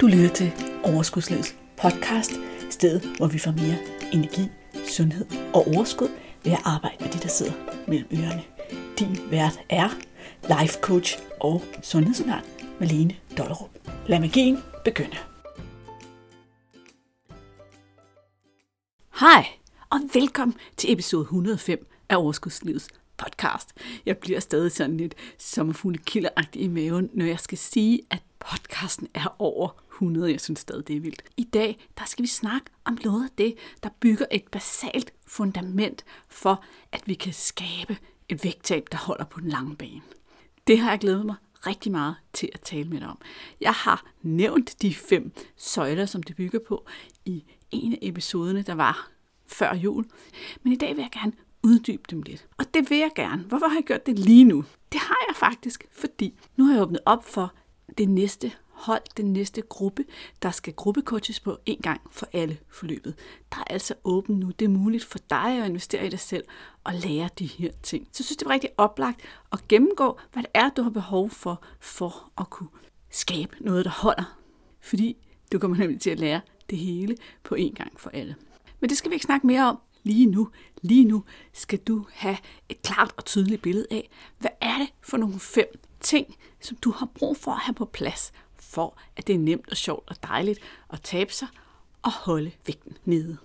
Du lytter til Overskudslivets podcast, stedet hvor vi får mere energi, sundhed og overskud ved at arbejde med de, der sidder mellem ørerne. Din vært er life coach og sundhedsundern Malene Dollerup. Lad magien begynde. Hej, og velkommen til episode 105 af Overskudslivets podcast. Jeg bliver stadig sådan lidt sommerfuglekilderagtig i maven, når jeg skal sige, at podcasten er over 100. Jeg synes stadig, det er vildt. I dag, der skal vi snakke om noget af det, der bygger et basalt fundament for, at vi kan skabe et vægttab, der holder på den lange bane. Det har jeg glædet mig rigtig meget til at tale med dig om. Jeg har nævnt de fem søjler, som det bygger på, i en af episoderne, der var før jul. Men i dag vil jeg gerne uddybe dem lidt. Og det vil jeg gerne. Hvorfor har jeg gjort det lige nu? Det har jeg faktisk, fordi nu har jeg åbnet op for det næste hold, den næste gruppe, der skal gruppecoaches på en gang for alle forløbet. Der er altså åben nu. Det er muligt for dig at investere i dig selv og lære de her ting. Så jeg synes, det er rigtig oplagt at gennemgå, hvad det er, du har behov for, for at kunne skabe noget, der holder. Fordi du kommer nemlig til at lære det hele på en gang for alle. Men det skal vi ikke snakke mere om lige nu. Lige nu skal du have et klart og tydeligt billede af, hvad er det for nogle fem ting, som du har brug for at have på plads, for at det er nemt og sjovt og dejligt at tabe sig og holde vægten nede.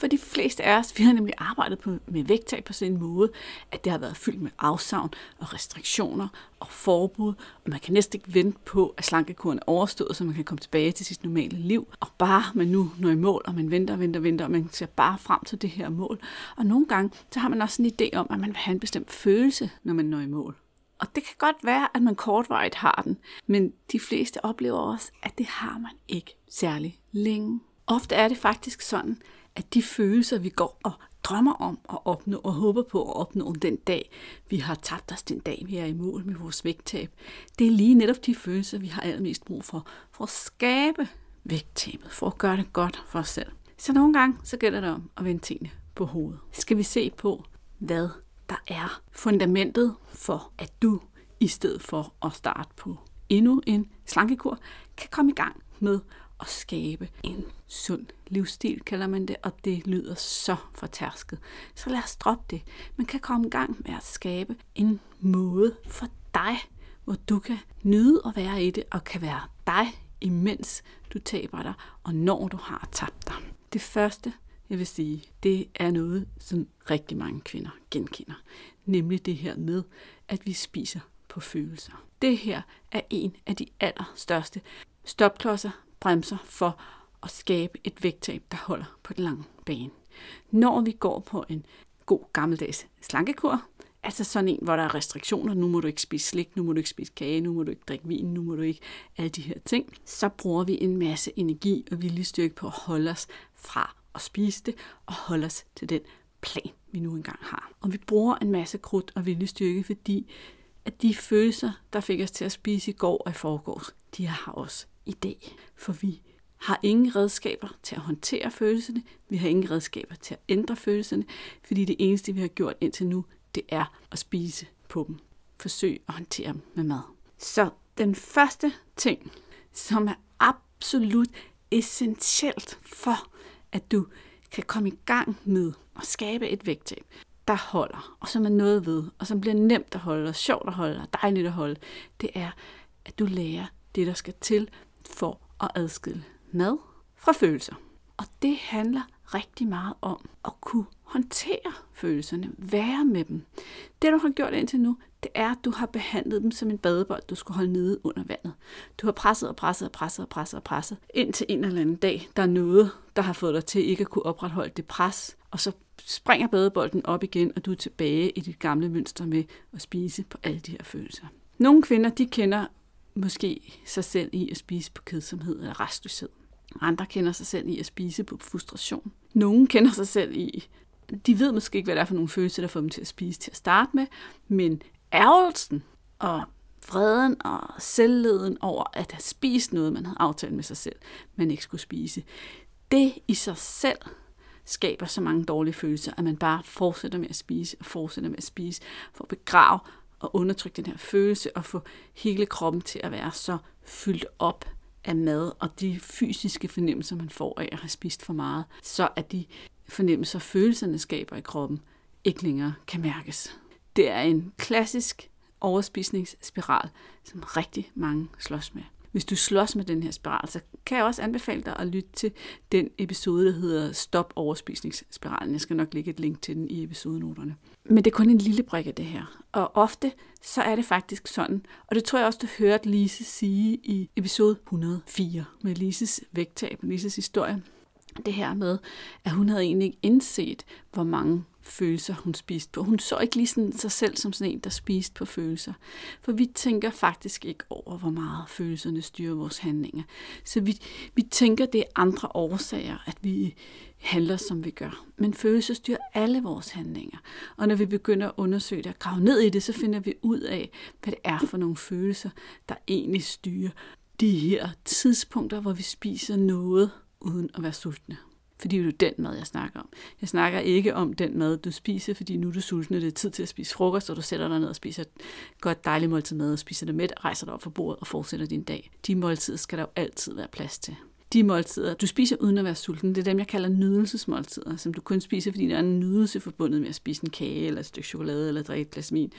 For de fleste af os, vi har nemlig arbejdet på, med vægttab på sådan en måde, at det har været fyldt med afsavn og restriktioner og forbud, og man kan næsten ikke vente på, at slankekuren er overstået, så man kan komme tilbage til sit normale liv. Og bare man nu når i mål, og man venter og venter og venter, og man ser bare frem til det her mål. Og nogle gange, så har man også en idé om, at man vil have en bestemt følelse, når man når i mål. Og det kan godt være, at man kortvarigt har den, men de fleste oplever også, at det har man ikke særlig længe. Ofte er det faktisk sådan, at de følelser, vi går og drømmer om at opnå og håber på at opnå den dag, vi har tabt os, den dag, vi er i mål med vores vægttab, det er lige netop de følelser, vi har allermest brug for, for at skabe vægttabet, for at gøre det godt for os selv. Så nogle gange, så gælder det om at vende tingene på hovedet. Skal vi se på, hvad der er fundamentet for, at du i stedet for at starte på endnu en slankekur, kan komme i gang med at skabe en sund livsstil, kalder man det, og det lyder så fortærsket. Så lad os droppe det. Man kan komme i gang med at skabe en måde for dig, hvor du kan nyde at være i det, og kan være dig, imens du taber dig, og når du har tabt dig. Det første, jeg vil sige, det er noget, som rigtig mange kvinder genkender. Nemlig det her med, at vi spiser på følelser. Det her er en af de allerstørste stopklodser, bremser for at skabe et vægttab, der holder på den lange bane. Når vi går på en god gammeldags slankekur, altså sådan en, hvor der er restriktioner, nu må du ikke spise slik, nu må du ikke spise kage, nu må du ikke drikke vin, nu må du ikke alle de her ting, så bruger vi en masse energi og viljestyrke på at holde os fra at spise det og holde os til den plan, vi nu engang har. Og vi bruger en masse krudt og viljestyrke, fordi at de følelser, der fik os til at spise i går og i forgårs, de har os i dag. For vi har ingen redskaber til at håndtere følelserne, vi har ingen redskaber til at ændre følelserne, fordi det eneste, vi har gjort indtil nu, det er at spise på dem. Forsøg at håndtere dem med mad. Så den første ting, som er absolut essentielt for, at du kan komme i gang med at skabe et vægttab, der holder, og som er noget ved, og som bliver nemt at holde, og sjovt at holde, og dejligt at holde, det er, at du lærer det, der skal til for at adskille mad fra følelser. Og det handler rigtig meget om at kunne håndtere følelserne, være med dem. Det, du har gjort indtil nu, det er, at du har behandlet dem som en badebold, du skulle holde nede under vandet. Du har presset og presset og presset og presset og presset, indtil en eller anden dag, der er noget, der har fået dig til ikke at kunne opretholde det pres, og så springer badebolden op igen, og du er tilbage i dit gamle mønster med at spise på alle de her følelser. Nogle kvinder, de kender måske sig selv i at spise på kedsomhed eller restløshed. Andre kender sig selv i at spise på frustration. Nogle kender sig selv i, de ved måske ikke, hvad det er for nogle følelser, der får dem til at spise til at starte med, men ærgelsen og vreden og selvleden over at have spist noget, man havde aftalt med sig selv, man ikke skulle spise. Det i sig selv skaber så mange dårlige følelser, at man bare fortsætter med at spise og fortsætter med at spise for at begrave og undertrykke den her følelse og få hele kroppen til at være så fyldt op af mad og de fysiske fornemmelser, man får af at have spist for meget, så at de fornemmelser, følelserne skaber i kroppen, ikke længere kan mærkes. Det er en klassisk overspisningsspiral, som rigtig mange slås med. Hvis du slås med den her spiral, så kan jeg også anbefale dig at lytte til den episode, der hedder Stop overspisningsspiralen. Jeg skal nok lægge et link til den i episodenoterne. Men det er kun en lille brik af det her. Og ofte så er det faktisk sådan, og det tror jeg også, du hørte Lise sige i episode 104 med Lises vægttab, Lises historie. Det her med, at hun havde egentlig ikke indset, hvor mange følelser, hun spiste på. Hun så ikke lige sådan sig selv som sådan en, der spiste på følelser. For vi tænker faktisk ikke over, hvor meget følelserne styrer vores handlinger. Så vi, vi tænker, det er andre årsager, at vi handler, som vi gør. Men følelser styrer alle vores handlinger. Og når vi begynder at undersøge det og grave ned i det, så finder vi ud af, hvad det er for nogle følelser, der egentlig styrer de her tidspunkter, hvor vi spiser noget uden at være sultne. Fordi det er jo den mad, jeg snakker om. Jeg snakker ikke om den mad, du spiser, fordi nu er du sulten, og det er tid til at spise frokost, og du sætter dig ned og spiser et godt dejligt måltid mad, og spiser det med, rejser dig op fra bordet og fortsætter din dag. De måltider skal der jo altid være plads til. De måltider, du spiser uden at være sulten, det er dem, jeg kalder nydelsesmåltider, som du kun spiser, fordi der er en nydelse forbundet med at spise en kage, eller et stykke chokolade, eller drikke et glas vin,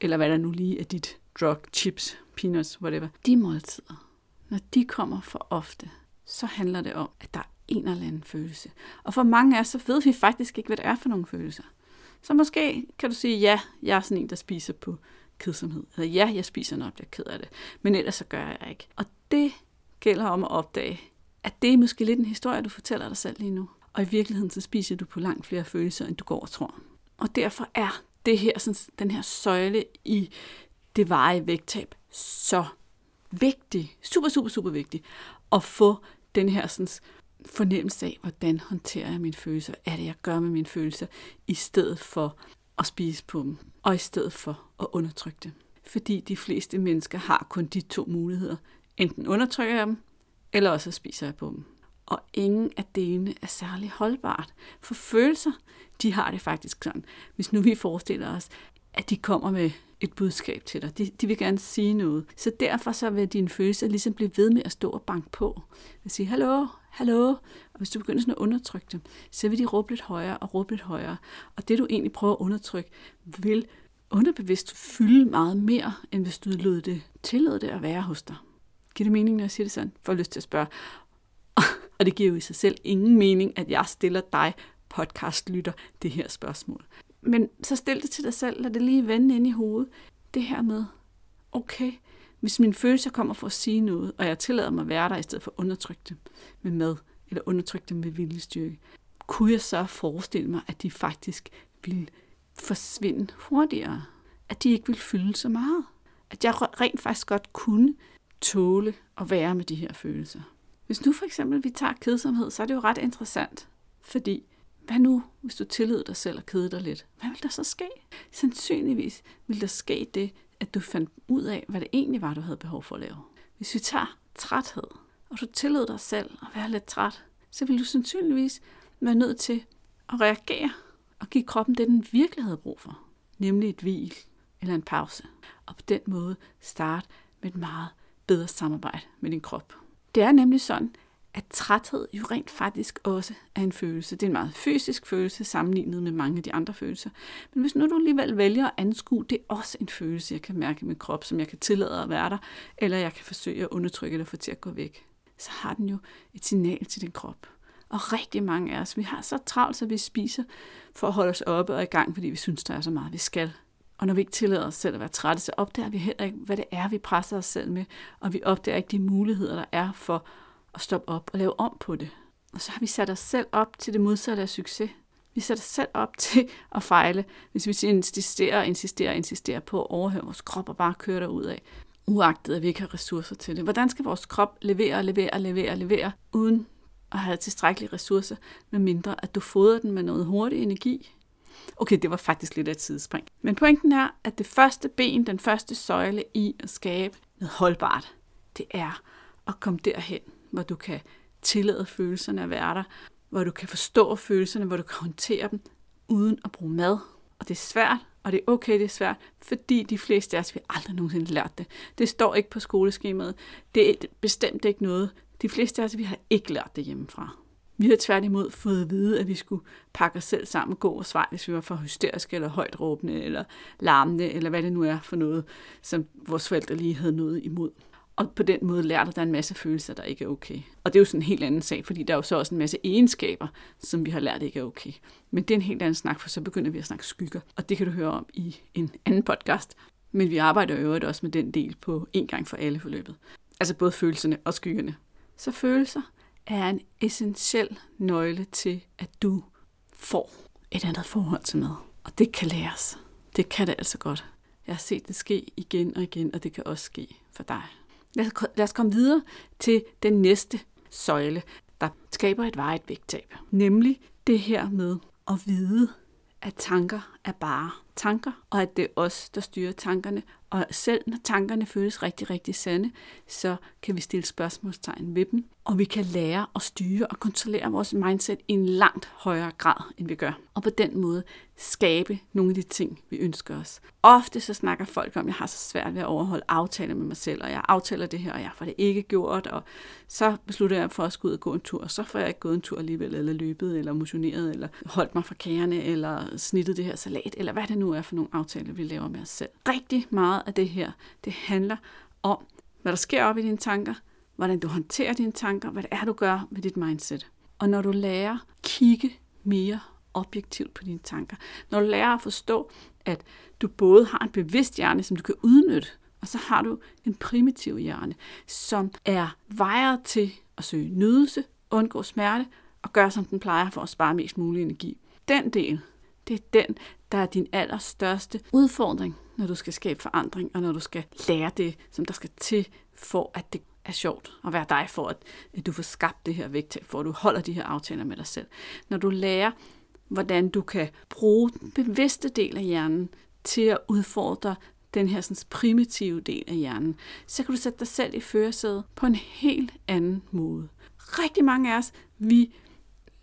eller hvad der nu lige er dit drug, chips, peanuts, whatever. De måltider, når de kommer for ofte, så handler det om, at der en eller anden følelse. Og for mange af os, så ved vi faktisk ikke, hvad det er for nogle følelser. Så måske kan du sige, ja, jeg er sådan en, der spiser på kedsomhed. Eller ja, jeg spiser, når jeg bliver ked af det. Men ellers så gør jeg ikke. Og det gælder om at opdage, at det er måske lidt en historie, du fortæller dig selv lige nu. Og i virkeligheden, så spiser du på langt flere følelser, end du går og tror. Og derfor er det her, sådan, den her søjle i det veje vægttab så vigtig, super, super, super vigtig, at få den her sådan, fornemmelse af, hvordan håndterer jeg mine følelser, er det, jeg gør med mine følelser, i stedet for at spise på dem, og i stedet for at undertrykke dem. Fordi de fleste mennesker har kun de to muligheder. Enten undertrykker jeg dem, eller også spiser jeg på dem. Og ingen af delene er særlig holdbart. For følelser, de har det faktisk sådan. Hvis nu vi forestiller os, at de kommer med et budskab til dig. De, de vil gerne sige noget. Så derfor så vil dine følelser ligesom blive ved med at stå og banke på. Og sige, hallo, hallo. Og hvis du begynder sådan at undertrykke dem, så vil de råbe lidt højere og råbe lidt højere. Og det du egentlig prøver at undertrykke, vil underbevidst fylde meget mere, end hvis du lod det, tillod det at være hos dig. Giver det mening, når jeg siger det sådan? Får lyst til at spørge. Og det giver jo i sig selv ingen mening, at jeg stiller dig, podcastlytter, det her spørgsmål. Men så stil det til dig selv, lad det lige vende ind i hovedet. Det her med, okay, hvis mine følelser kommer for at sige noget, og jeg tillader mig at være der, i stedet for at undertrykke dem med mad, eller undertrykke dem med viljestyrke, kunne jeg så forestille mig, at de faktisk ville forsvinde hurtigere? At de ikke ville fylde så meget? At jeg rent faktisk godt kunne tåle at være med de her følelser? Hvis nu for eksempel vi tager kedsomhed, så er det jo ret interessant, fordi hvad nu, hvis du tillod dig selv at kede dig lidt? Hvad vil der så ske? Sandsynligvis vil der ske det, at du fandt ud af, hvad det egentlig var, du havde behov for at lave. Hvis vi tager træthed, og du tillod dig selv at være lidt træt, så vil du sandsynligvis være nødt til at reagere og give kroppen det, den virkelig havde brug for, nemlig et hvil eller en pause. Og på den måde starte med et meget bedre samarbejde med din krop. Det er nemlig sådan, at træthed jo rent faktisk også er en følelse. Det er en meget fysisk følelse sammenlignet med mange af de andre følelser. Men hvis nu du alligevel vælger at anskue, det er også en følelse, jeg kan mærke i min krop, som jeg kan tillade at være der, eller jeg kan forsøge at undertrykke det få til at gå væk. Så har den jo et signal til din krop. Og rigtig mange af os, vi har så travlt, at vi spiser for at holde os oppe og i gang, fordi vi synes, der er så meget, vi skal. Og når vi ikke tillader os selv at være trætte, så opdager vi heller ikke, hvad det er, vi presser os selv med, og vi opdager ikke de muligheder, der er for at stoppe op og lave om på det. Og så har vi sat os selv op til det modsatte af succes. Vi sætter os selv op til at fejle, hvis vi insisterer og insisterer og insisterer på at overhøre vores krop og bare køre derud af, uagtet at vi ikke har ressourcer til det. Hvordan skal vores krop levere, levere, levere, levere, uden at have tilstrækkelige ressourcer, med mindre at du fodrer den med noget hurtig energi? Okay, det var faktisk lidt af et tidsspring. Men pointen er, at det første ben, den første søjle i at skabe noget holdbart, det er at komme derhen, hvor du kan tillade følelserne at være der, hvor du kan forstå følelserne, hvor du kan håndtere dem uden at bruge mad. Og det er svært Og det er okay, det er svært, fordi de fleste af os, vi aldrig nogensinde lært det. Det står ikke på skoleskemaet. Det er bestemt ikke noget. De fleste af os, vi har ikke lært det hjemmefra. Vi har tværtimod fået at vide, at vi skulle pakke os selv sammen gå og svare, hvis vi var for hysteriske eller højt råbende eller larmende, eller hvad det nu er for noget, som vores forældre lige havde noget imod. Og på den måde lærte der en masse følelser, der ikke er okay. Og det er jo sådan en helt anden sag, fordi der er jo så også en masse egenskaber, som vi har lært ikke er okay. Men det er en helt anden snak, for så begynder vi at snakke skygger. Og det kan du høre om i en anden podcast. Men vi arbejder jo øvrigt også med den del på en gang for alle forløbet. Altså både følelserne og skyggerne. Så følelser er en essentiel nøgle til, at du får et andet forhold til mad. Og det kan læres. Det kan det altså godt. Jeg har set det ske igen og igen, og det kan også ske for dig. Lad os, lad os komme videre til den næste søjle, der skaber et varigt vægttab. Nemlig det her med at vide, at tanker er bare tanker, og at det er os, der styrer tankerne. Og selv når tankerne føles rigtig, rigtig sande, så kan vi stille spørgsmålstegn ved dem, og vi kan lære at styre og kontrollere vores mindset i en langt højere grad, end vi gør. Og på den måde skabe nogle af de ting, vi ønsker os. Ofte så snakker folk om, at jeg har så svært ved at overholde aftaler med mig selv, og jeg aftaler det her, og jeg får det ikke gjort, og så beslutter jeg for at skulle ud og gå en tur, og så får jeg ikke gået en tur alligevel, eller løbet, eller motioneret, eller holdt mig fra kagerne, eller snittet det her salat, eller hvad det nu er for nogle aftaler, vi laver med os selv. Rigtig meget af det her, det handler om, hvad der sker op i dine tanker, hvordan du håndterer dine tanker, hvad det er, du gør med dit mindset. Og når du lærer at kigge mere objektivt på dine tanker, når du lærer at forstå, at du både har en bevidst hjerne, som du kan udnytte, og så har du en primitiv hjerne, som er vejer til at søge nydelse, undgå smerte og gøre, som den plejer for at spare mest mulig energi. Den del, det er den, der er din allerstørste udfordring, når du skal skabe forandring, og når du skal lære det, som der skal til, for at det er sjovt at være dig, for at, du får skabt det her vægttab, for at du holder de her aftaler med dig selv. Når du lærer, hvordan du kan bruge den bevidste del af hjernen til at udfordre den her sådan, primitive del af hjernen, så kan du sætte dig selv i førersædet på en helt anden måde. Rigtig mange af os, vi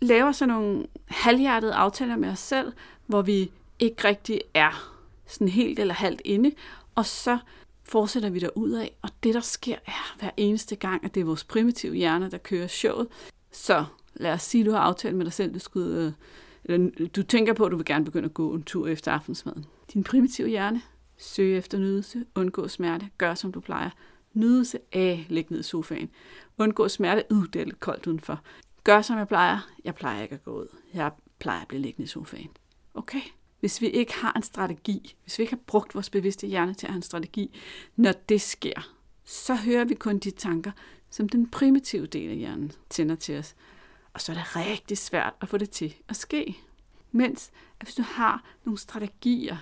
laver sådan nogle halvhjertede aftaler med os selv, hvor vi ikke rigtig er sådan helt eller halvt inde, og så fortsætter vi ud af, og det der sker er hver eneste gang, at det er vores primitive hjerne, der kører showet. Så lad os sige, at du har aftalt med dig selv, du skal øh, eller du tænker på, at du vil gerne begynde at gå en tur efter aftensmaden. Din primitive hjerne, søg efter nydelse, undgå smerte, gør som du plejer. Nydelse af, læg ned i sofaen. Undgå smerte, uh, det er lidt koldt udenfor. Gør som jeg plejer, jeg plejer ikke at gå ud. Jeg plejer at blive liggende i sofaen. Okay, hvis vi ikke har en strategi, hvis vi ikke har brugt vores bevidste hjerne til at have en strategi, når det sker, så hører vi kun de tanker, som den primitive del af hjernen tænder til os. Og så er det rigtig svært at få det til at ske. Mens at hvis du har nogle strategier,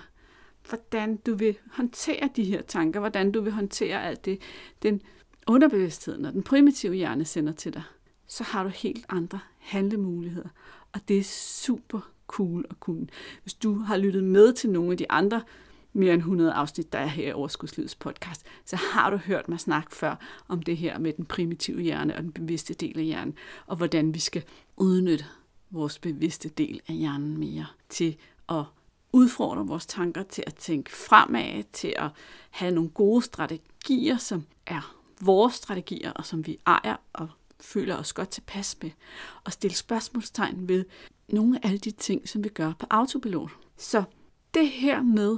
hvordan du vil håndtere de her tanker, hvordan du vil håndtere alt det, den underbevidstheden og den primitive hjerne sender til dig, så har du helt andre handlemuligheder. Og det er super cool at kunne. Hvis du har lyttet med til nogle af de andre mere end 100 afsnit, der er her i Overskudslivets podcast, så har du hørt mig snakke før om det her med den primitive hjerne og den bevidste del af hjernen, og hvordan vi skal udnytte vores bevidste del af hjernen mere til at udfordre vores tanker, til at tænke fremad, til at have nogle gode strategier, som er vores strategier, og som vi ejer og føler os godt tilpas med, og stille spørgsmålstegn ved nogle af alle de ting, som vi gør på autopilot. Så det her med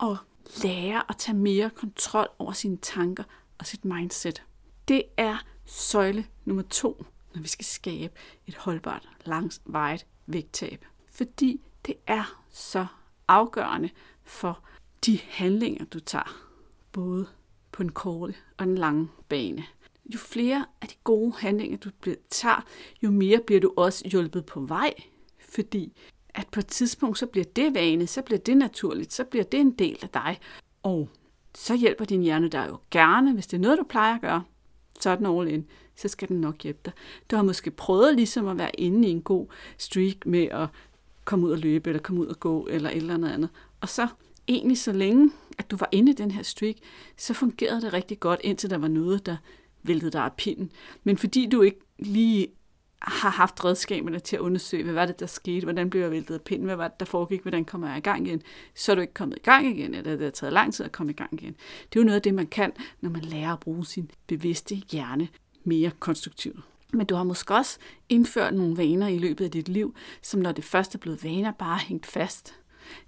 at lære at tage mere kontrol over sine tanker og sit mindset, det er søjle nummer to, når vi skal skabe et holdbart, langvarigt vægttab. Fordi det er så afgørende for de handlinger, du tager, både på en korte og en lange bane jo flere af de gode handlinger, du tager, jo mere bliver du også hjulpet på vej. Fordi at på et tidspunkt, så bliver det vane, så bliver det naturligt, så bliver det en del af dig. Og så hjælper din hjerne dig jo gerne, hvis det er noget, du plejer at gøre, så er den all in, så skal den nok hjælpe dig. Du har måske prøvet ligesom at være inde i en god streak med at komme ud og løbe, eller komme ud og gå, eller et eller andet andet. Og så egentlig så længe, at du var inde i den her streak, så fungerede det rigtig godt, indtil der var noget, der væltede dig af pinden. Men fordi du ikke lige har haft redskaberne til at undersøge, hvad var det, der skete, hvordan blev jeg væltet af pinden, hvad var det, der foregik, hvordan kommer jeg i gang igen, så er du ikke kommet i gang igen, eller det har taget lang tid at komme i gang igen. Det er jo noget af det, man kan, når man lærer at bruge sin bevidste hjerne mere konstruktivt. Men du har måske også indført nogle vaner i løbet af dit liv, som når det først er blevet vaner, bare hængt fast.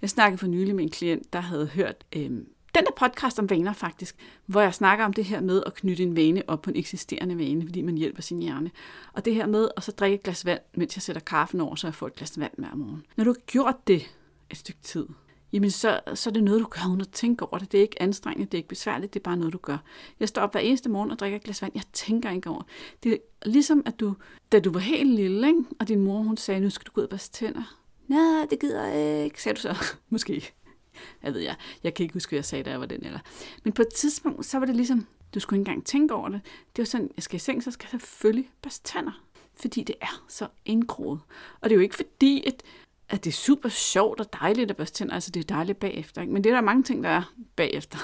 Jeg snakkede for nylig med en klient, der havde hørt øh, den der podcast om vaner faktisk, hvor jeg snakker om det her med at knytte en vane op på en eksisterende vane, fordi man hjælper sin hjerne. Og det her med at så drikke et glas vand, mens jeg sætter kaffen over, så jeg får et glas vand hver morgen. Når du har gjort det et stykke tid, jamen så, så er det noget, du gør uden at tænke over det. Det er ikke anstrengende, det er ikke besværligt, det er bare noget, du gør. Jeg står op hver eneste morgen og drikker et glas vand. Jeg tænker ikke over det. er ligesom, at du, da du var helt lille, ikke? og din mor hun sagde, nu skal du gå ud og børste tænder. Nej, det gider jeg ikke, sagde du så. Måske. Jeg ved jeg. Jeg kan ikke huske, hvad jeg sagde, da jeg var den eller. Men på et tidspunkt, så var det ligesom, du skulle ikke engang tænke over det. Det var sådan, jeg skal i seng, så skal jeg selvfølgelig børste tænder. Fordi det er så indgroet. Og det er jo ikke fordi, at, at det er super sjovt og dejligt at børste tænder. Altså, det er dejligt bagefter. Ikke? Men det er der mange ting, der er bagefter.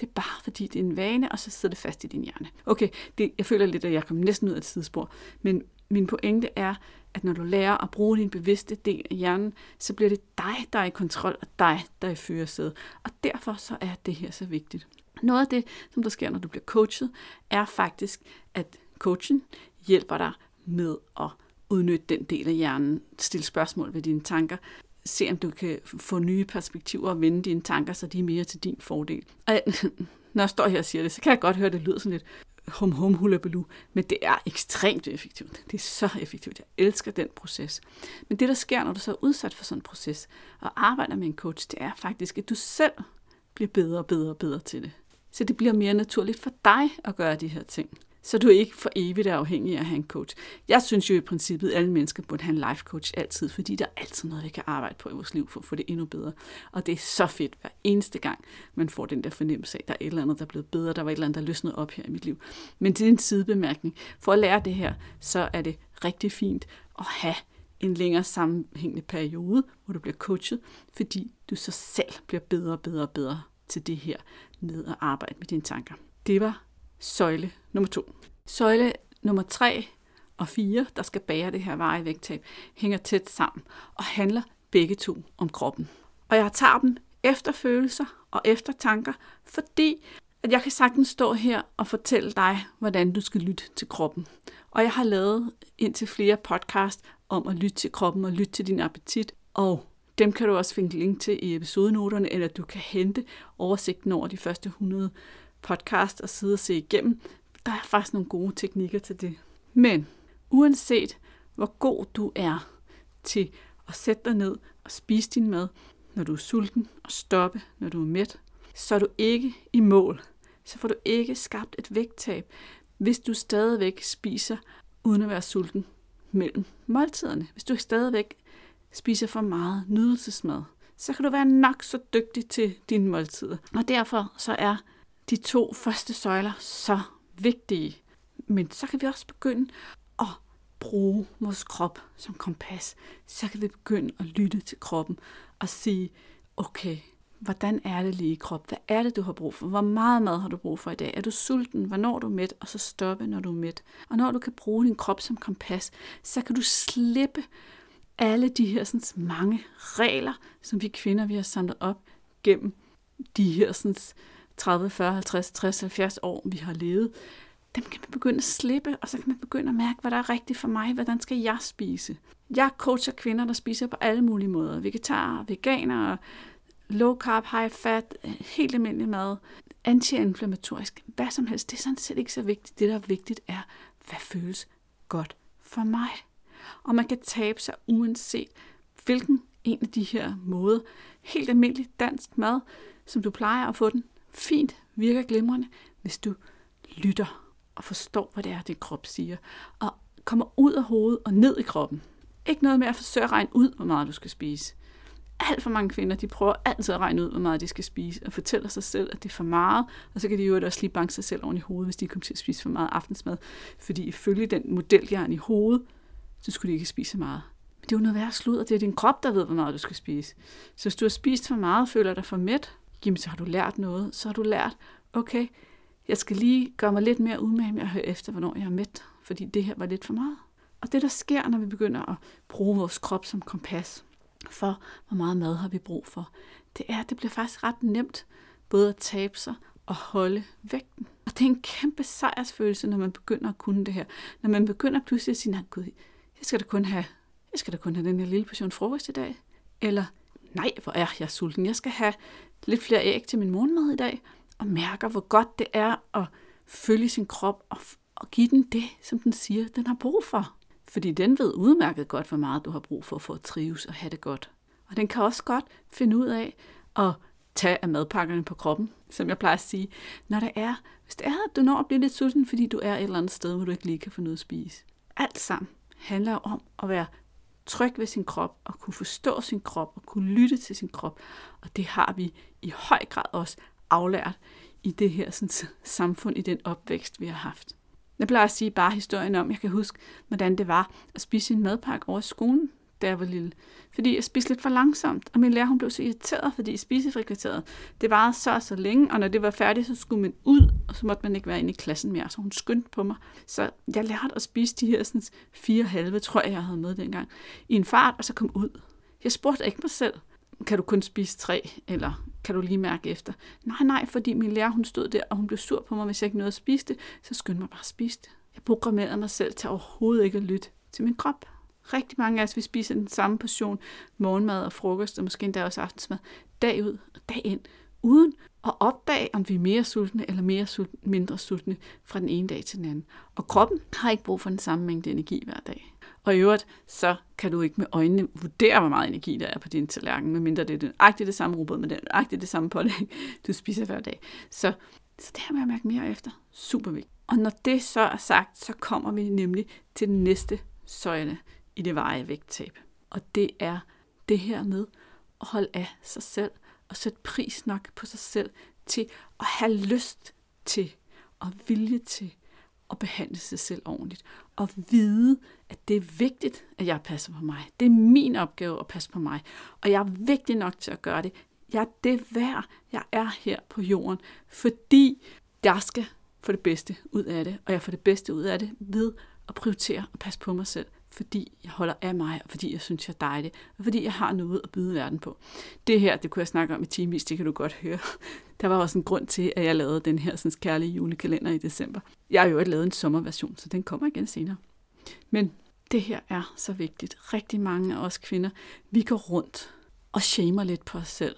Det er bare fordi, det er en vane, og så sidder det fast i din hjerne. Okay, det, jeg føler lidt, at jeg kom næsten ud af et sidespor. Men min pointe er, at når du lærer at bruge din bevidste del af hjernen, så bliver det dig, der er i kontrol, og dig, der er i førersædet. Og derfor så er det her så vigtigt. Noget af det, som der sker, når du bliver coachet, er faktisk, at coachen hjælper dig med at udnytte den del af hjernen, stille spørgsmål ved dine tanker, se om du kan få nye perspektiver og vende dine tanker, så de er mere til din fordel. Og når jeg står her og siger det, så kan jeg godt høre, at det lyder sådan lidt hum hum hulabaloo, men det er ekstremt effektivt. Det er så effektivt. Jeg elsker den proces. Men det, der sker, når du så er udsat for sådan en proces og arbejder med en coach, det er faktisk, at du selv bliver bedre og bedre og bedre til det. Så det bliver mere naturligt for dig at gøre de her ting så du ikke for evigt er afhængig af at have en coach. Jeg synes jo i princippet, at alle mennesker burde have en life coach altid, fordi der er altid noget, vi kan arbejde på i vores liv for at få det endnu bedre. Og det er så fedt hver eneste gang, man får den der fornemmelse af, at der er et eller andet, der er blevet bedre, der var et eller andet, der løsnede op her i mit liv. Men det er en sidebemærkning. For at lære det her, så er det rigtig fint at have en længere sammenhængende periode, hvor du bliver coachet, fordi du så selv bliver bedre og bedre og bedre til det her med at arbejde med dine tanker. Det var søjle nummer to. Søjle nummer tre og fire, der skal bære det her veje vægttab, hænger tæt sammen og handler begge to om kroppen. Og jeg tager dem efter følelser og efter tanker, fordi at jeg kan sagtens stå her og fortælle dig, hvordan du skal lytte til kroppen. Og jeg har lavet indtil flere podcast om at lytte til kroppen og lytte til din appetit. Og dem kan du også finde link til i episodenoterne, eller du kan hente oversigten over de første 100 podcast og sidde og se igennem. Der er faktisk nogle gode teknikker til det. Men uanset hvor god du er til at sætte dig ned og spise din mad, når du er sulten, og stoppe, når du er mæt, så er du ikke i mål. Så får du ikke skabt et vægttab, hvis du stadigvæk spiser uden at være sulten mellem måltiderne. Hvis du stadigvæk spiser for meget nydelsesmad, så kan du være nok så dygtig til dine måltider. Og derfor så er de to første søjler så vigtige. Men så kan vi også begynde at bruge vores krop som kompas. Så kan vi begynde at lytte til kroppen og sige, okay, hvordan er det lige i krop? Hvad er det, du har brug for? Hvor meget mad har du brug for i dag? Er du sulten? Hvornår er du mæt? Og så stoppe, når du er mæt. Og når du kan bruge din krop som kompas, så kan du slippe alle de her sådan, mange regler, som vi kvinder vi har samlet op gennem de her sådan, 30, 40, 50, 60, 70 år, vi har levet, dem kan man begynde at slippe, og så kan man begynde at mærke, hvad der er rigtigt for mig. Hvordan skal jeg spise? Jeg coacher kvinder, der spiser på alle mulige måder. Vegetar, veganer, low carb, high fat, helt almindelig mad, antiinflammatorisk, hvad som helst. Det er sådan set ikke så vigtigt. Det, der er vigtigt, er, hvad føles godt for mig. Og man kan tabe sig uanset hvilken en af de her måder. Helt almindelig dansk mad, som du plejer at få den fint, virker glimrende, hvis du lytter og forstår, hvad det er, din krop siger, og kommer ud af hovedet og ned i kroppen. Ikke noget med at forsøge at regne ud, hvor meget du skal spise. Alt for mange kvinder, de prøver altid at regne ud, hvor meget de skal spise, og fortæller sig selv, at det er for meget, og så kan de jo også lige banke sig selv oven i hovedet, hvis de kommer til at spise for meget aftensmad. Fordi ifølge den model, jeg har i hovedet, så skulle de ikke spise så meget. Men det er jo noget værre sludder. Det er din krop, der ved, hvor meget du skal spise. Så hvis du har spist for meget og føler dig for mæt, jamen så har du lært noget. Så har du lært, okay, jeg skal lige gøre mig lidt mere umage med at høre efter, hvornår jeg er mæt, fordi det her var lidt for meget. Og det, der sker, når vi begynder at bruge vores krop som kompas for, hvor meget mad har vi brug for, det er, at det bliver faktisk ret nemt både at tabe sig og holde vægten. Og det er en kæmpe sejrsfølelse, når man begynder at kunne det her. Når man begynder pludselig at sige, nej gud, jeg skal da kun have, jeg skal da kun have den her lille portion frokost i dag. Eller, nej, hvor er jeg sulten. Jeg skal have lidt flere æg til min morgenmad i dag. Og mærker, hvor godt det er at følge sin krop og, og give den det, som den siger, den har brug for. Fordi den ved udmærket godt, hvor meget du har brug for for at trives og have det godt. Og den kan også godt finde ud af at tage af madpakkerne på kroppen, som jeg plejer at sige. Når det er, hvis det er, at du når at blive lidt sulten, fordi du er et eller andet sted, hvor du ikke lige kan få noget at spise. Alt sammen handler om at være tryg ved sin krop, og kunne forstå sin krop, og kunne lytte til sin krop. Og det har vi i høj grad også aflært i det her sådan, samfund, i den opvækst, vi har haft. Jeg plejer at sige bare historien om, jeg kan huske, hvordan det var at spise en madpakke over skolen da jeg var lille. Fordi jeg spiste lidt for langsomt, og min lærer hun blev så irriteret, fordi spisefrikvarteret, det varede så så længe, og når det var færdigt, så skulle man ud, og så måtte man ikke være inde i klassen mere, så hun skyndte på mig. Så jeg lærte at spise de her sådan, fire halve, tror jeg, jeg havde med dengang, i en fart, og så kom ud. Jeg spurgte ikke mig selv, kan du kun spise tre, eller kan du lige mærke efter? Nej, nej, fordi min lærer, hun stod der, og hun blev sur på mig, hvis jeg ikke nåede at spise det, så skyndte mig bare at spise det. Jeg programmerede mig selv til overhovedet ikke at lytte til min krop. Rigtig mange af os, vi spiser den samme portion morgenmad og frokost, og måske endda også aftensmad, dag ud og dag ind, uden at opdage, om vi er mere sultne eller mere sultne, mindre sultne fra den ene dag til den anden. Og kroppen har ikke brug for den samme mængde energi hver dag. Og i øvrigt, så kan du ikke med øjnene vurdere, hvor meget energi der er på din tallerken, medmindre det er nøjagtigt det samme rugbrød, men det er nøjagtigt det samme pålæg, du spiser hver dag. Så, så det her med at mærke mere efter, super vigtigt. Og når det så er sagt, så kommer vi nemlig til den næste søjle i det veje vægttab. Og det er det her med at holde af sig selv og sætte pris nok på sig selv til at have lyst til og vilje til at behandle sig selv ordentligt. Og vide, at det er vigtigt, at jeg passer på mig. Det er min opgave at passe på mig. Og jeg er vigtig nok til at gøre det. Jeg er det værd. Jeg er her på jorden, fordi jeg skal få det bedste ud af det. Og jeg får det bedste ud af det ved at prioritere og passe på mig selv fordi jeg holder af mig, og fordi jeg synes, jeg er dejlig, og fordi jeg har noget at byde verden på. Det her, det kunne jeg snakke om i timevis, det kan du godt høre. Der var også en grund til, at jeg lavede den her sådan, kærlige julekalender i december. Jeg har jo ikke lavet en sommerversion, så den kommer igen senere. Men det her er så vigtigt. Rigtig mange af os kvinder, vi går rundt og shamer lidt på os selv.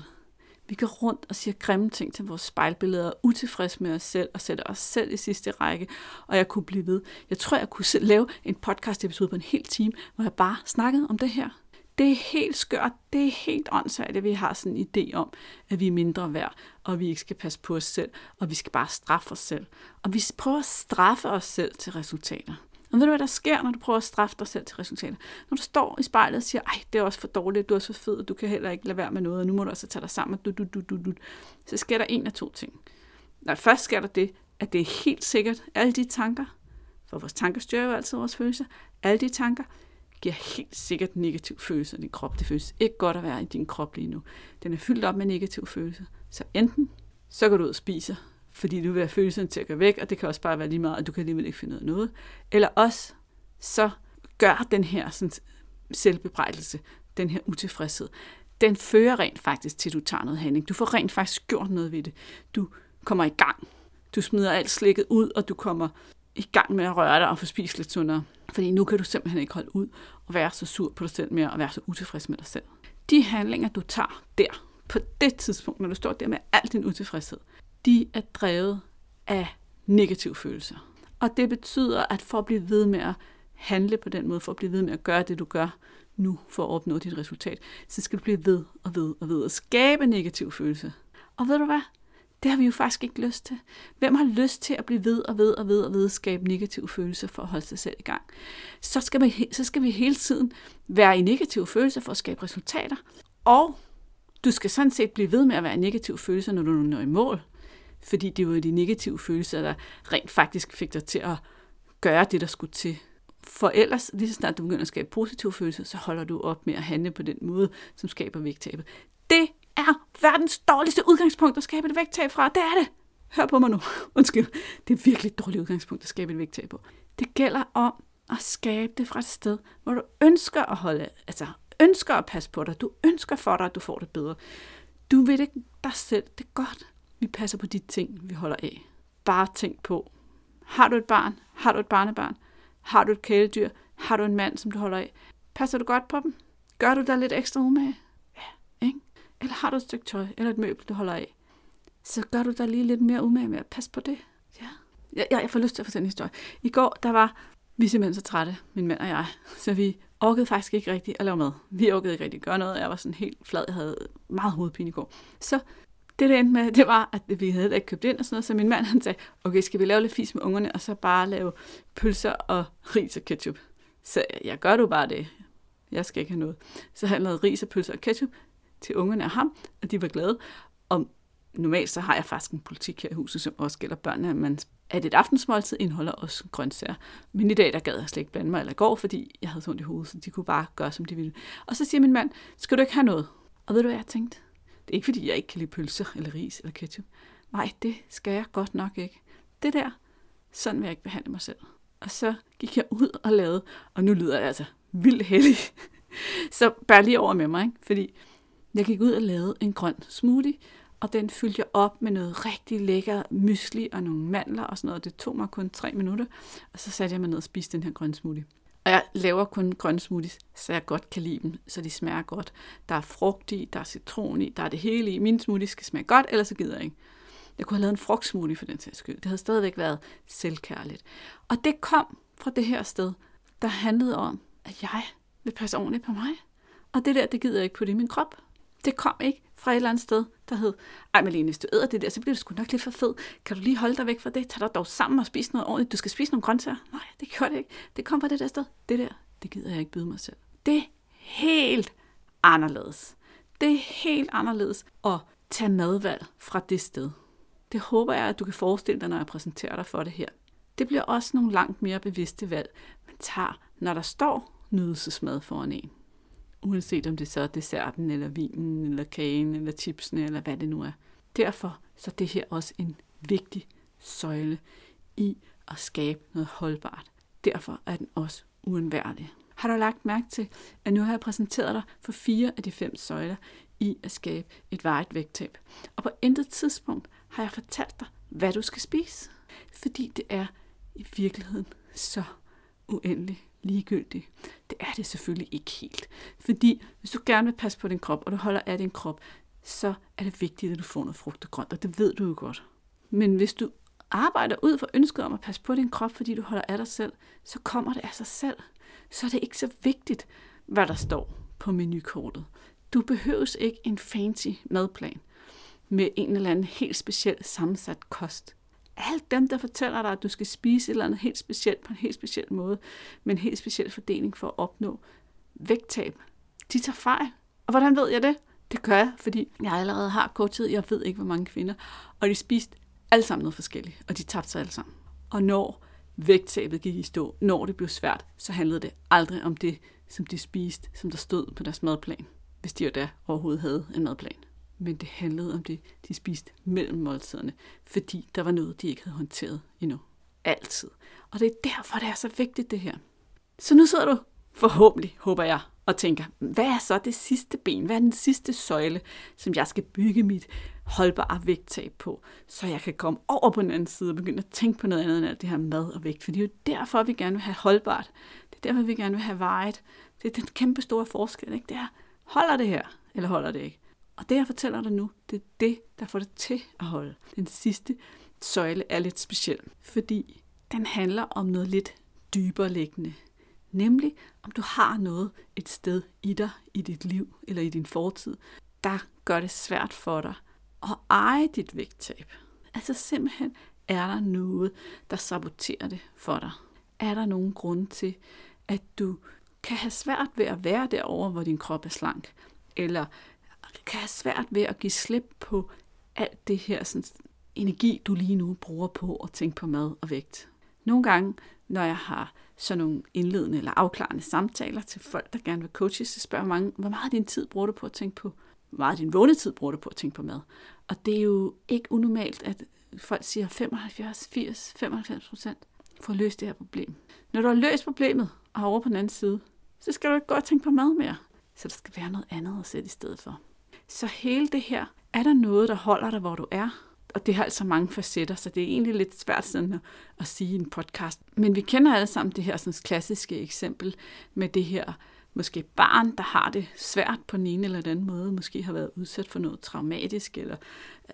Vi går rundt og siger grimme ting til vores spejlbilleder, er utilfredse med os selv og sætter os selv i sidste række, og jeg kunne blive ved. Jeg tror, jeg kunne lave en podcast episode på en hel time, hvor jeg bare snakkede om det her. Det er helt skørt, det er helt åndssvagt, at vi har sådan en idé om, at vi er mindre værd, og vi ikke skal passe på os selv, og vi skal bare straffe os selv. Og vi prøver at straffe os selv til resultater. Og ved du, hvad der sker, når du prøver at straffe dig selv til resultater? Når du står i spejlet og siger, ej, det er også for dårligt, du er så fed, og du kan heller ikke lade være med noget, og nu må du også tage dig sammen, du, du, du, du, du. så sker der en af to ting. Når først sker der det, at det er helt sikkert, alle de tanker, for vores tanker styrer jo altid vores følelser, alle de tanker giver helt sikkert negativ følelse i din krop. Det føles ikke godt at være i din krop lige nu. Den er fyldt op med negativ følelse. Så enten så går du ud og spiser, fordi du vil have følelsen til at gå væk, og det kan også bare være lige meget, at du kan alligevel ikke finde ud af noget. Eller også, så gør den her sådan, selvbebrejdelse, den her utilfredshed, den fører rent faktisk til, at du tager noget handling. Du får rent faktisk gjort noget ved det. Du kommer i gang. Du smider alt slikket ud, og du kommer i gang med at røre dig og få spist lidt sundere. Fordi nu kan du simpelthen ikke holde ud og være så sur på dig selv mere og være så utilfreds med dig selv. De handlinger, du tager der, på det tidspunkt, når du står der med al din utilfredshed, de er drevet af negative følelser. Og det betyder, at for at blive ved med at handle på den måde, for at blive ved med at gøre det, du gør nu, for at opnå dit resultat, så skal du blive ved og ved og ved at skabe negative følelser. Og ved du hvad? Det har vi jo faktisk ikke lyst til. Hvem har lyst til at blive ved og ved og ved og ved at skabe negative følelser for at holde sig selv i gang? Så skal, vi, så skal vi hele tiden være i negative følelser for at skabe resultater. Og du skal sådan set blive ved med at være i negative følelser, når du når i mål fordi det var de negative følelser, der rent faktisk fik dig til at gøre det, der skulle til. For ellers, lige så snart du begynder at skabe positive følelser, så holder du op med at handle på den måde, som skaber vægttabet. Det er verdens dårligste udgangspunkt at skabe et vægttab fra. Det er det. Hør på mig nu. Undskyld. Det er virkelig et dårligt udgangspunkt at skabe et vægttab på. Det gælder om at skabe det fra et sted, hvor du ønsker at holde, altså ønsker at passe på dig. Du ønsker for dig, at du får det bedre. Du ved det dig selv. Det godt, vi passer på de ting, vi holder af. Bare tænk på, har du et barn? Har du et barnebarn? Har du et kæledyr? Har du en mand, som du holder af? Passer du godt på dem? Gør du dig lidt ekstra umage? Ja, ikke? Eller har du et stykke tøj eller et møbel, du holder af? Så gør du dig lige lidt mere umage med at passe på det. Ja. Jeg, jeg jeg får lyst til at fortælle en historie. I går, der var vi simpelthen så trætte, min mand og jeg, så vi orkede faktisk ikke rigtigt at lave mad. Vi orkede ikke rigtig at gøre noget. Jeg var sådan helt flad. Jeg havde meget hovedpine i går. Så det, det endte med, det var, at vi havde ikke købt ind og sådan noget, så min mand han sagde, okay, skal vi lave lidt fis med ungerne, og så bare lave pølser og ris og ketchup. Så jeg gør du bare det. Jeg skal ikke have noget. Så han lavede ris og pølser og ketchup til ungerne og ham, og de var glade. Og normalt så har jeg faktisk en politik her i huset, som også gælder børnene, at, man, at et aftensmåltid indeholder også grøntsager. Men i dag, der gad jeg slet ikke blande mig, eller går, fordi jeg havde så ondt i hovedet, så de kunne bare gøre, som de ville. Og så siger min mand, skal du ikke have noget? Og ved du, hvad jeg tænkte? Det er ikke, fordi jeg ikke kan lide pølser, eller ris, eller ketchup. Nej, det skal jeg godt nok ikke. Det der, sådan vil jeg ikke behandle mig selv. Og så gik jeg ud og lavede, og nu lyder jeg altså vildt heldig. så bær lige over med mig, ikke? fordi jeg gik ud og lavede en grøn smoothie, og den fyldte jeg op med noget rigtig lækker mysli og nogle mandler og sådan noget. Det tog mig kun tre minutter, og så satte jeg mig ned og spiste den her grønne smoothie. Og jeg laver kun grønne smoothies, så jeg godt kan lide dem, så de smager godt. Der er frugt i, der er citron i, der er det hele i. Min smoothie skal smage godt, ellers så gider jeg ikke. Jeg kunne have lavet en frugtsmoothie for den sags skyld. Det havde stadigvæk været selvkærligt. Og det kom fra det her sted, der handlede om, at jeg vil passe ordentligt på mig. Og det der, det gider jeg ikke på det i min krop. Det kom ikke fra et eller andet sted, der hed, ej Malene, hvis du æder det der, så bliver du sgu nok lidt for fed. Kan du lige holde dig væk fra det? Tag dig dog sammen og spis noget ordentligt. Du skal spise nogle grøntsager. Nej, det gjorde det ikke. Det kom fra det der sted. Det der, det gider jeg ikke byde mig selv. Det er helt anderledes. Det er helt anderledes at tage madvalg fra det sted. Det håber jeg, at du kan forestille dig, når jeg præsenterer dig for det her. Det bliver også nogle langt mere bevidste valg, man tager, når der står nydelsesmad foran en uanset om det så er desserten, eller vinen, eller kagen, eller chipsene, eller hvad det nu er. Derfor så er det her også en vigtig søjle i at skabe noget holdbart. Derfor er den også uundværlig. Har du lagt mærke til, at nu har jeg præsenteret dig for fire af de fem søjler i at skabe et varigt vægttab. Og på intet tidspunkt har jeg fortalt dig, hvad du skal spise. Fordi det er i virkeligheden så uendeligt ligegyldigt. Det er det selvfølgelig ikke helt. Fordi hvis du gerne vil passe på din krop, og du holder af din krop, så er det vigtigt, at du får noget frugt og grønt, og det ved du jo godt. Men hvis du arbejder ud for ønsket om at passe på din krop, fordi du holder af dig selv, så kommer det af sig selv. Så er det ikke så vigtigt, hvad der står på menukortet. Du behøves ikke en fancy madplan med en eller anden helt speciel sammensat kost alle dem, der fortæller dig, at du skal spise et eller andet helt specielt på en helt speciel måde, med en helt speciel fordeling for at opnå vægttab, de tager fejl. Og hvordan ved jeg det? Det gør jeg, fordi jeg allerede har coachet, jeg ved ikke, hvor mange kvinder, og de spiste alle sammen noget forskelligt, og de tabte sig alle sammen. Og når vægttabet gik i stå, når det blev svært, så handlede det aldrig om det, som de spiste, som der stod på deres madplan, hvis de jo da overhovedet havde en madplan men det handlede om det, de spiste mellem måltiderne, fordi der var noget, de ikke havde håndteret endnu. Altid. Og det er derfor, det er så vigtigt, det her. Så nu sidder du forhåbentlig, håber jeg, og tænker, hvad er så det sidste ben? Hvad er den sidste søjle, som jeg skal bygge mit holdbare vægttab på, så jeg kan komme over på den anden side og begynde at tænke på noget andet end alt det her mad og vægt. For det er jo derfor, vi gerne vil have holdbart. Det er derfor, vi gerne vil have vejet. Det er den kæmpe store forskel. Ikke? Det er, holder det her, eller holder det ikke? Og det, jeg fortæller dig nu, det er det, der får det til at holde. Den sidste søjle er lidt speciel, fordi den handler om noget lidt dybere liggende. Nemlig, om du har noget et sted i dig, i dit liv eller i din fortid, der gør det svært for dig at eje dit vægttab. Altså simpelthen, er der noget, der saboterer det for dig? Er der nogen grund til, at du kan have svært ved at være derover, hvor din krop er slank? Eller kan have svært ved at give slip på alt det her sådan, energi, du lige nu bruger på at tænke på mad og vægt. Nogle gange, når jeg har sådan nogle indledende eller afklarende samtaler til folk, der gerne vil coaches, så spørger mange, hvor meget af din tid bruger du på at tænke på, hvor meget af din vågnetid bruger du på at tænke på mad. Og det er jo ikke unormalt, at folk siger 75, 80, 95 procent. for at løse det her problem. Når du har løst problemet og har over på den anden side, så skal du ikke gå og tænke på mad mere. Så der skal være noget andet at sætte i stedet for. Så hele det her, er der noget, der holder dig, hvor du er? Og det har altså mange facetter, så det er egentlig lidt svært sådan at, at sige i en podcast. Men vi kender alle sammen det her sådan klassiske eksempel med det her måske barn, der har det svært på den ene eller den anden måde, måske har været udsat for noget traumatisk, eller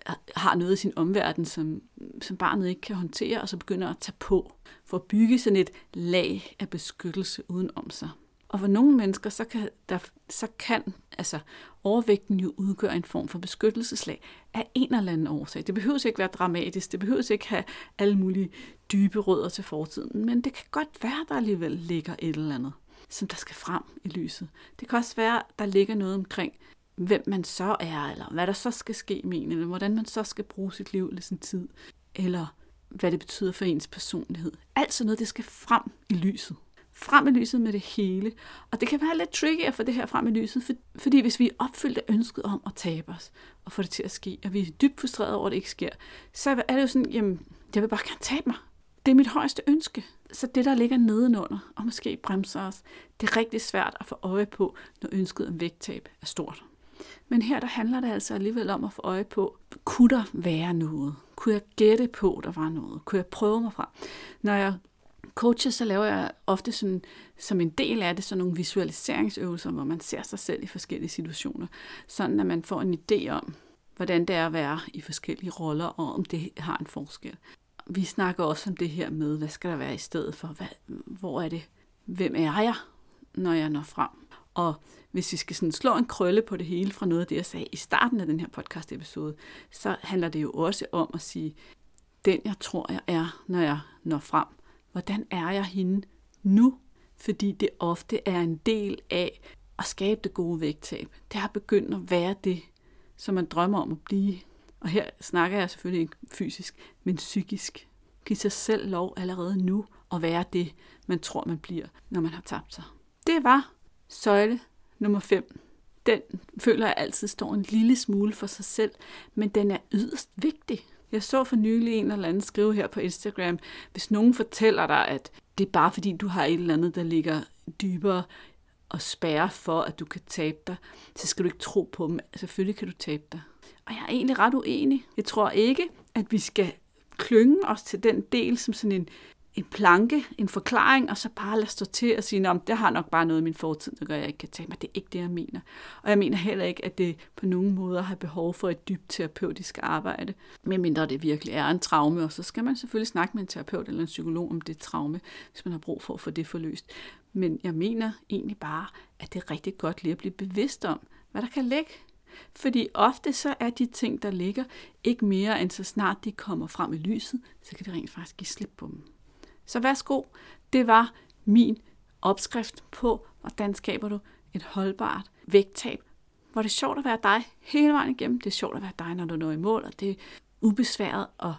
øh, har noget i sin omverden, som, som barnet ikke kan håndtere, og så begynder at tage på, for at bygge sådan et lag af beskyttelse udenom sig. Og for nogle mennesker, så kan, der, så kan altså, overvægten jo udgøre en form for beskyttelseslag af en eller anden årsag. Det behøver ikke være dramatisk, det behøver ikke have alle mulige dybe rødder til fortiden, men det kan godt være, der alligevel ligger et eller andet, som der skal frem i lyset. Det kan også være, der ligger noget omkring, hvem man så er, eller hvad der så skal ske med en, eller hvordan man så skal bruge sit liv eller sin tid, eller hvad det betyder for ens personlighed. Alt sådan noget, det skal frem i lyset frem i lyset med det hele. Og det kan være lidt tricky at få det her frem i lyset, for, fordi hvis vi er opfyldt af ønsket om at tabe os, og få det til at ske, og vi er dybt frustrerede over, at det ikke sker, så er det jo sådan, jamen, jeg vil bare gerne tabe mig. Det er mit højeste ønske. Så det, der ligger nedenunder, og måske bremser os, det er rigtig svært at få øje på, når ønsket om vægttab er stort. Men her der handler det altså alligevel om at få øje på, kunne der være noget? Kunne jeg gætte på, der var noget? Kunne jeg prøve mig fra? Når jeg coaches, så laver jeg ofte sådan, som en del af det sådan nogle visualiseringsøvelser, hvor man ser sig selv i forskellige situationer, sådan at man får en idé om, hvordan det er at være i forskellige roller, og om det har en forskel. Vi snakker også om det her med, hvad skal der være i stedet for, hvad, hvor er det, hvem er jeg, når jeg når frem. Og hvis vi skal sådan slå en krølle på det hele fra noget af det, jeg sagde i starten af den her podcast episode, så handler det jo også om at sige, den jeg tror, jeg er, når jeg når frem, hvordan er jeg hende nu? Fordi det ofte er en del af at skabe det gode vægttab. Det har begyndt at være det, som man drømmer om at blive. Og her snakker jeg selvfølgelig ikke fysisk, men psykisk. Giv sig selv lov allerede nu at være det, man tror, man bliver, når man har tabt sig. Det var søjle nummer 5. Den føler jeg altid står en lille smule for sig selv, men den er yderst vigtig. Jeg så for nylig en eller anden skrive her på Instagram, hvis nogen fortæller dig, at det er bare fordi, du har et eller andet, der ligger dybere og spærre for, at du kan tabe dig, så skal du ikke tro på dem. Selvfølgelig kan du tabe dig. Og jeg er egentlig ret uenig. Jeg tror ikke, at vi skal klynge os til den del som sådan en en planke, en forklaring, og så bare lade stå til og sige, at det har nok bare noget i min fortid, der gør, jeg ikke kan tage mig. Det er ikke det, jeg mener. Og jeg mener heller ikke, at det på nogen måde har behov for et dybt terapeutisk arbejde. medmindre det virkelig er en traume, og så skal man selvfølgelig snakke med en terapeut eller en psykolog om det traume, hvis man har brug for at få det forløst. Men jeg mener egentlig bare, at det er rigtig godt lige at blive bevidst om, hvad der kan ligge fordi ofte så er de ting, der ligger, ikke mere end så snart de kommer frem i lyset, så kan vi rent faktisk give slip på dem. Så værsgo, det var min opskrift på, hvordan skaber du et holdbart vægttab, hvor det er sjovt at være dig hele vejen igennem. Det er sjovt at være dig, når du når i mål, og det er ubesværet at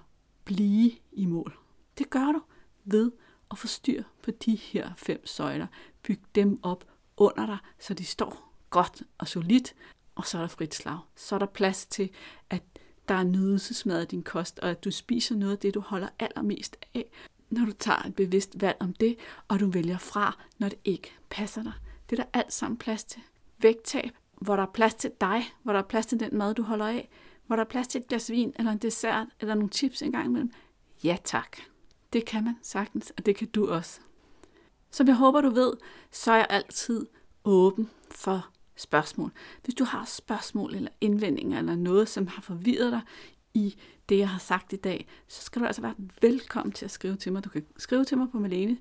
blive i mål. Det gør du ved at få styr på de her fem søjler. Byg dem op under dig, så de står godt og solidt, og så er der frit slag. Så er der plads til, at der er nydelsesmad i din kost, og at du spiser noget af det, du holder allermest af, når du tager et bevidst valg om det, og du vælger fra, når det ikke passer dig. Det er der alt sammen plads til. Vægttab, hvor der er plads til dig, hvor der er plads til den mad, du holder af, hvor der er plads til et glas vin, eller en dessert, eller nogle chips en gang imellem. Ja tak. Det kan man sagtens, og det kan du også. Som jeg håber, du ved, så er jeg altid åben for spørgsmål. Hvis du har spørgsmål eller indvendinger eller noget, som har forvirret dig i det, jeg har sagt i dag, så skal du altså være velkommen til at skrive til mig. Du kan skrive til mig på malene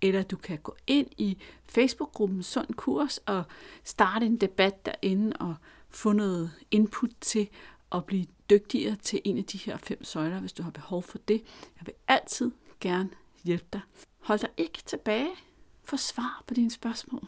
eller du kan gå ind i Facebook-gruppen Sund Kurs og starte en debat derinde og få noget input til at blive dygtigere til en af de her fem søjler, hvis du har behov for det. Jeg vil altid gerne hjælpe dig. Hold dig ikke tilbage for svar på dine spørgsmål.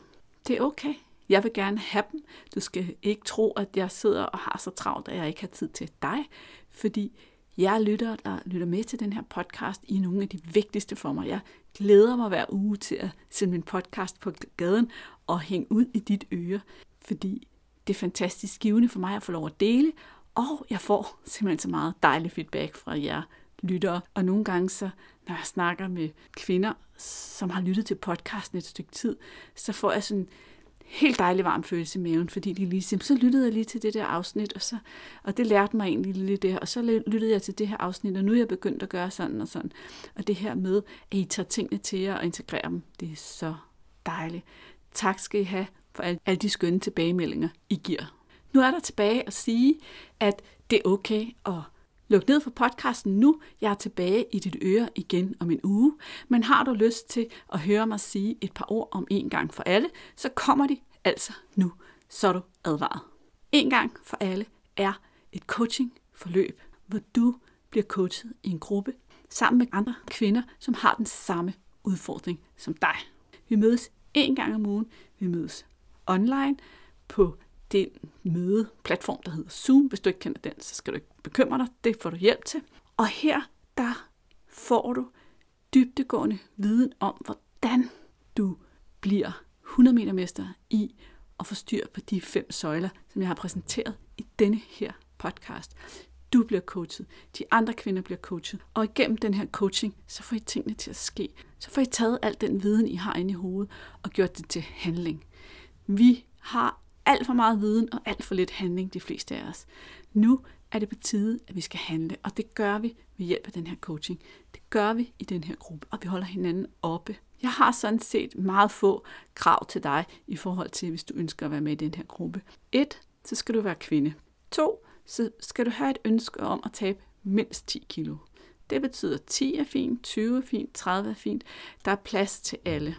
Det er okay. Jeg vil gerne have dem. Du skal ikke tro, at jeg sidder og har så travlt, at jeg ikke har tid til dig, fordi jeg lytter, der lytter med til den her podcast i nogle af de vigtigste for mig. Jeg glæder mig hver uge til at sende min podcast på gaden og hænge ud i dit øre, fordi det er fantastisk givende for mig at få lov at dele, og jeg får simpelthen så meget dejlig feedback fra jer lyttere. Og nogle gange så, når jeg snakker med kvinder, som har lyttet til podcasten et stykke tid, så får jeg sådan helt dejlig varm følelse i maven, fordi de lige så lyttede jeg lige til det der afsnit, og, så, og det lærte mig egentlig lidt det her, og så lyttede jeg til det her afsnit, og nu er jeg begyndt at gøre sådan og sådan. Og det her med, at I tager tingene til jer og integrerer dem, det er så dejligt. Tak skal I have for alle de skønne tilbagemeldinger, I giver. Nu er der tilbage at sige, at det er okay at Luk ned for podcasten nu. Jeg er tilbage i dit øre igen om en uge. Men har du lyst til at høre mig sige et par ord om en gang for alle, så kommer de altså nu. Så er du advaret. En gang for alle er et coachingforløb, hvor du bliver coachet i en gruppe sammen med andre kvinder, som har den samme udfordring som dig. Vi mødes en gang om ugen. Vi mødes online på den mødeplatform, der hedder Zoom. Hvis du ikke kender den, så skal du ikke bekymre dig. Det får du hjælp til. Og her, der får du dybdegående viden om, hvordan du bliver 100 meter mester i at få styr på de fem søjler, som jeg har præsenteret i denne her podcast. Du bliver coachet, de andre kvinder bliver coachet, og igennem den her coaching, så får I tingene til at ske. Så får I taget al den viden, I har inde i hovedet, og gjort det til handling. Vi har alt for meget viden og alt for lidt handling, de fleste af os. Nu er det på tide, at vi skal handle, og det gør vi ved hjælp af den her coaching. Det gør vi i den her gruppe, og vi holder hinanden oppe. Jeg har sådan set meget få krav til dig i forhold til, hvis du ønsker at være med i den her gruppe. 1. Så skal du være kvinde. 2. Så skal du have et ønske om at tabe mindst 10 kilo. Det betyder 10 er fint, 20 er fint, 30 er fint. Der er plads til alle.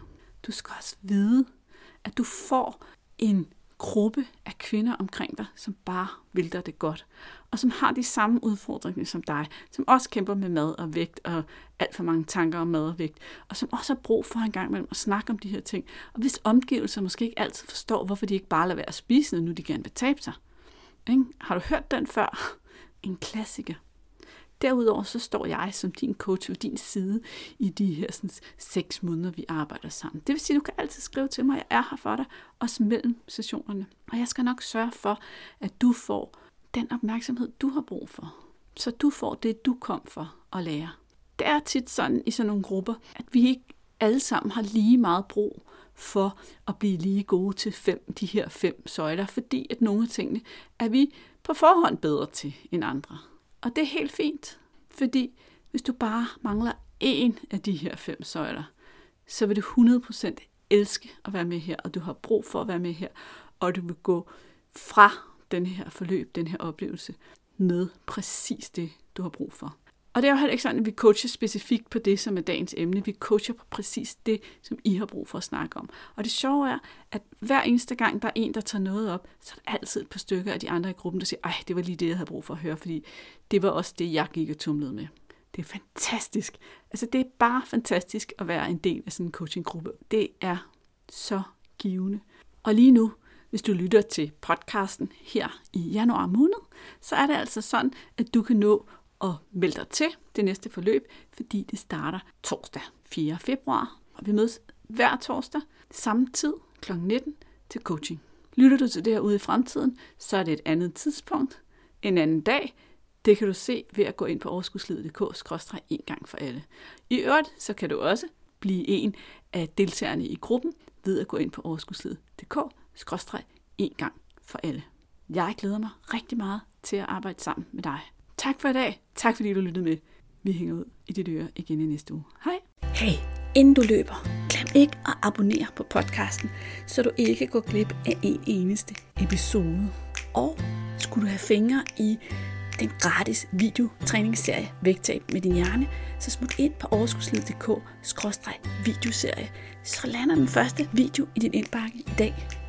Du skal også vide, at du får en gruppe af kvinder omkring dig, som bare vil dig det godt, og som har de samme udfordringer som dig, som også kæmper med mad og vægt og alt for mange tanker om mad og vægt, og som også har brug for en gang imellem at snakke om de her ting, og hvis omgivelser måske ikke altid forstår, hvorfor de ikke bare lader være at spise, når nu de gerne vil tabe sig. Ikke? Har du hørt den før? En klassiker. Derudover så står jeg som din coach ved din side i de her sådan, seks måneder, vi arbejder sammen. Det vil sige, at du kan altid skrive til mig, jeg er her for dig, også mellem sessionerne. Og jeg skal nok sørge for, at du får den opmærksomhed, du har brug for. Så du får det, du kom for at lære. Det er tit sådan i sådan nogle grupper, at vi ikke alle sammen har lige meget brug for at blive lige gode til fem, de her fem søjler, fordi at nogle af tingene er vi på forhånd bedre til end andre. Og det er helt fint, fordi hvis du bare mangler en af de her fem søjler, så vil du 100% elske at være med her, og du har brug for at være med her, og du vil gå fra den her forløb, den her oplevelse, med præcis det, du har brug for. Og det er jo heller ikke sådan, at vi coacher specifikt på det, som er dagens emne. Vi coacher på præcis det, som I har brug for at snakke om. Og det sjove er, at hver eneste gang, der er en, der tager noget op, så er der altid et par stykker af de andre i gruppen, der siger, ej, det var lige det, jeg havde brug for at høre, fordi det var også det, jeg gik og tumlede med. Det er fantastisk. Altså, det er bare fantastisk at være en del af sådan en coachinggruppe. Det er så givende. Og lige nu, hvis du lytter til podcasten her i januar måned, så er det altså sådan, at du kan nå og melde dig til det næste forløb, fordi det starter torsdag 4. februar. Og vi mødes hver torsdag samme tid kl. 19 til coaching. Lytter du til det her ude i fremtiden, så er det et andet tidspunkt, en anden dag. Det kan du se ved at gå ind på overskudslivet.dk en gang for alle. I øvrigt, så kan du også blive en af deltagerne i gruppen ved at gå ind på overskudslivet.dk en gang for alle. Jeg glæder mig rigtig meget til at arbejde sammen med dig. Tak for i dag. Tak fordi du lyttede med. Vi hænger ud i dit øre igen i næste uge. Hej. Hey, inden du løber, glem ikke at abonnere på podcasten, så du ikke går glip af en eneste episode. Og skulle du have fingre i den gratis videotræningsserie Vægtab med din hjerne, så smut ind på overskudslivet.dk videoserie, så lander den første video i din indbakke i dag.